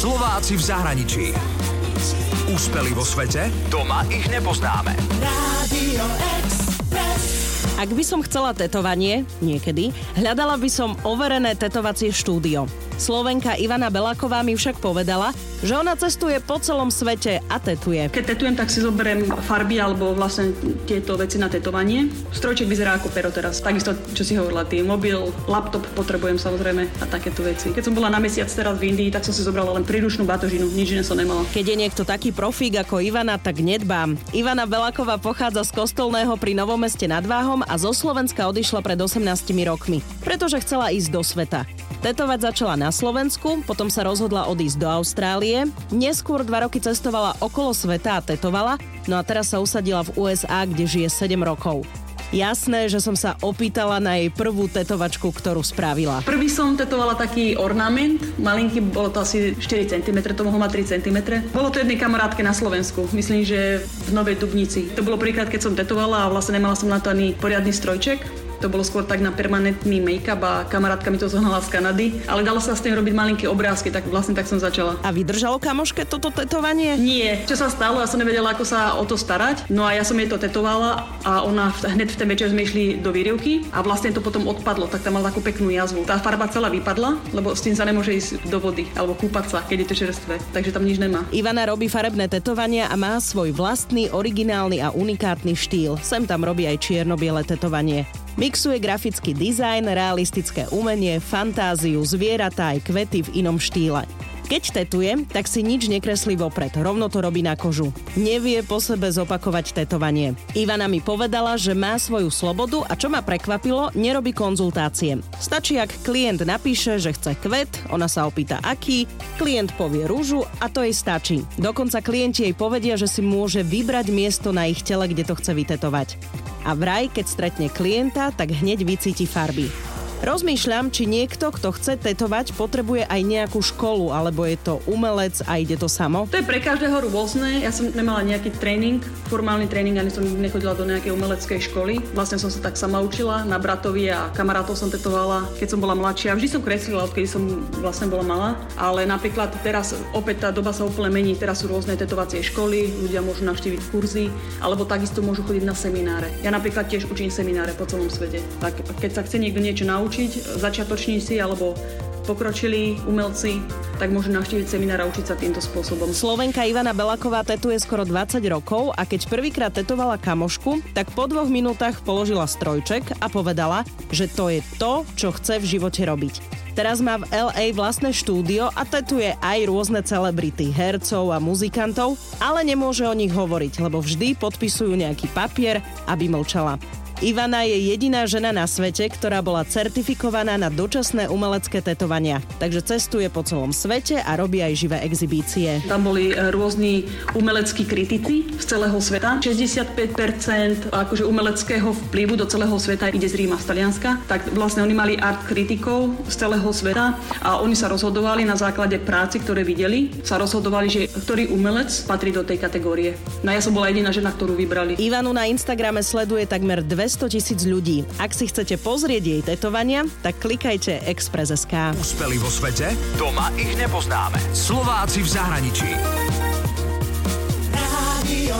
Slováci v zahraničí. Úspeli vo svete? Doma ich nepoznáme. Radio Express. Ak by som chcela tetovanie, niekedy, hľadala by som overené tetovacie štúdio. Slovenka Ivana Belaková mi však povedala, že ona cestuje po celom svete a tetuje. Keď tetujem, tak si zoberiem farby alebo vlastne tieto veci na tetovanie. Strojček vyzerá ako pero teraz. Takisto, čo si hovorila, tý mobil, laptop potrebujem samozrejme a takéto veci. Keď som bola na mesiac teraz v Indii, tak som si zobrala len príručnú batožinu, nič iné som nemala. Keď je niekto taký profík ako Ivana, tak nedbám. Ivana Belaková pochádza z Kostolného pri Novom meste nad Váhom a zo Slovenska odišla pred 18 rokmi, pretože chcela ísť do sveta. Tetovať začala na Slovensku, potom sa rozhodla odísť do Austrálie, neskôr dva roky cestovala okolo sveta a tetovala, no a teraz sa usadila v USA, kde žije 7 rokov. Jasné, že som sa opýtala na jej prvú tetovačku, ktorú spravila. Prvý som tetovala taký ornament, malinký, bolo to asi 4 cm, to mohlo mať 3 cm. Bolo to jednej kamarátke na Slovensku, myslím, že v Novej Dubnici. To bolo prvýkrát, keď som tetovala a vlastne nemala som na to ani poriadny strojček, to bolo skôr tak na permanentný make-up a kamarátka mi to zohnala z Kanady, ale dalo sa s tým robiť malinké obrázky, tak vlastne tak som začala. A vydržalo kamoške toto tetovanie? Nie, čo sa stalo, ja som nevedela, ako sa o to starať. No a ja som jej to tetovala a ona hneď v ten večer sme išli do výrivky a vlastne to potom odpadlo, tak tam mala takú peknú jazvu. Tá farba celá vypadla, lebo s tým sa nemôže ísť do vody alebo kúpať sa, keď je to čerstvé, takže tam nič nemá. Ivana robí farebné tetovania a má svoj vlastný, originálny a unikátny štýl. Sem tam robí aj čierno-biele tetovanie. Mixuje grafický dizajn, realistické umenie, fantáziu, zvieratá aj kvety v inom štýle. Keď tetuje, tak si nič nekreslí vopred, rovno to robí na kožu. Nevie po sebe zopakovať tetovanie. Ivana mi povedala, že má svoju slobodu a čo ma prekvapilo, nerobí konzultácie. Stačí, ak klient napíše, že chce kvet, ona sa opýta aký, klient povie rúžu a to jej stačí. Dokonca klienti jej povedia, že si môže vybrať miesto na ich tele, kde to chce vytetovať. A vraj, keď stretne klienta, tak hneď vycíti farby. Rozmýšľam, či niekto, kto chce tetovať, potrebuje aj nejakú školu, alebo je to umelec a ide to samo. To je pre každého rôzne. Ja som nemala nejaký tréning, formálny tréning, ani som nechodila do nejakej umeleckej školy. Vlastne som sa tak sama učila, na bratovi a kamarátov som tetovala, keď som bola mladšia. Vždy som kreslila, odkedy som vlastne bola malá, ale napríklad teraz opäť tá doba sa úplne mení, teraz sú rôzne tetovacie školy, ľudia môžu navštíviť kurzy, alebo takisto môžu chodiť na semináre. Ja napríklad tiež učím semináre po celom svete. Tak keď sa chce niekto niečo naučiť, naučiť začiatočníci alebo pokročilí umelci, tak môžu navštíviť seminár a učiť sa týmto spôsobom. Slovenka Ivana Belaková tetuje skoro 20 rokov a keď prvýkrát tetovala kamošku, tak po dvoch minútach položila strojček a povedala, že to je to, čo chce v živote robiť. Teraz má v LA vlastné štúdio a tetuje aj rôzne celebrity, hercov a muzikantov, ale nemôže o nich hovoriť, lebo vždy podpisujú nejaký papier, aby mlčala. Ivana je jediná žena na svete, ktorá bola certifikovaná na dočasné umelecké tetovania. Takže cestuje po celom svete a robí aj živé exibície. Tam boli e, rôzni umeleckí kritici z celého sveta. 65% akože umeleckého vplyvu do celého sveta ide z Ríma, z Talianska. Tak vlastne oni mali art kritikov z celého sveta a oni sa rozhodovali na základe práci, ktoré videli, sa rozhodovali, že ktorý umelec patrí do tej kategórie. No ja som bola jediná žena, ktorú vybrali. Ivanu na Instagrame sleduje takmer 200 200 tisíc ľudí. Ak si chcete pozrieť jej tetovania, tak klikajte Express.sk. Úspeli vo svete? Doma ich nepoznáme. Slováci v zahraničí. Radio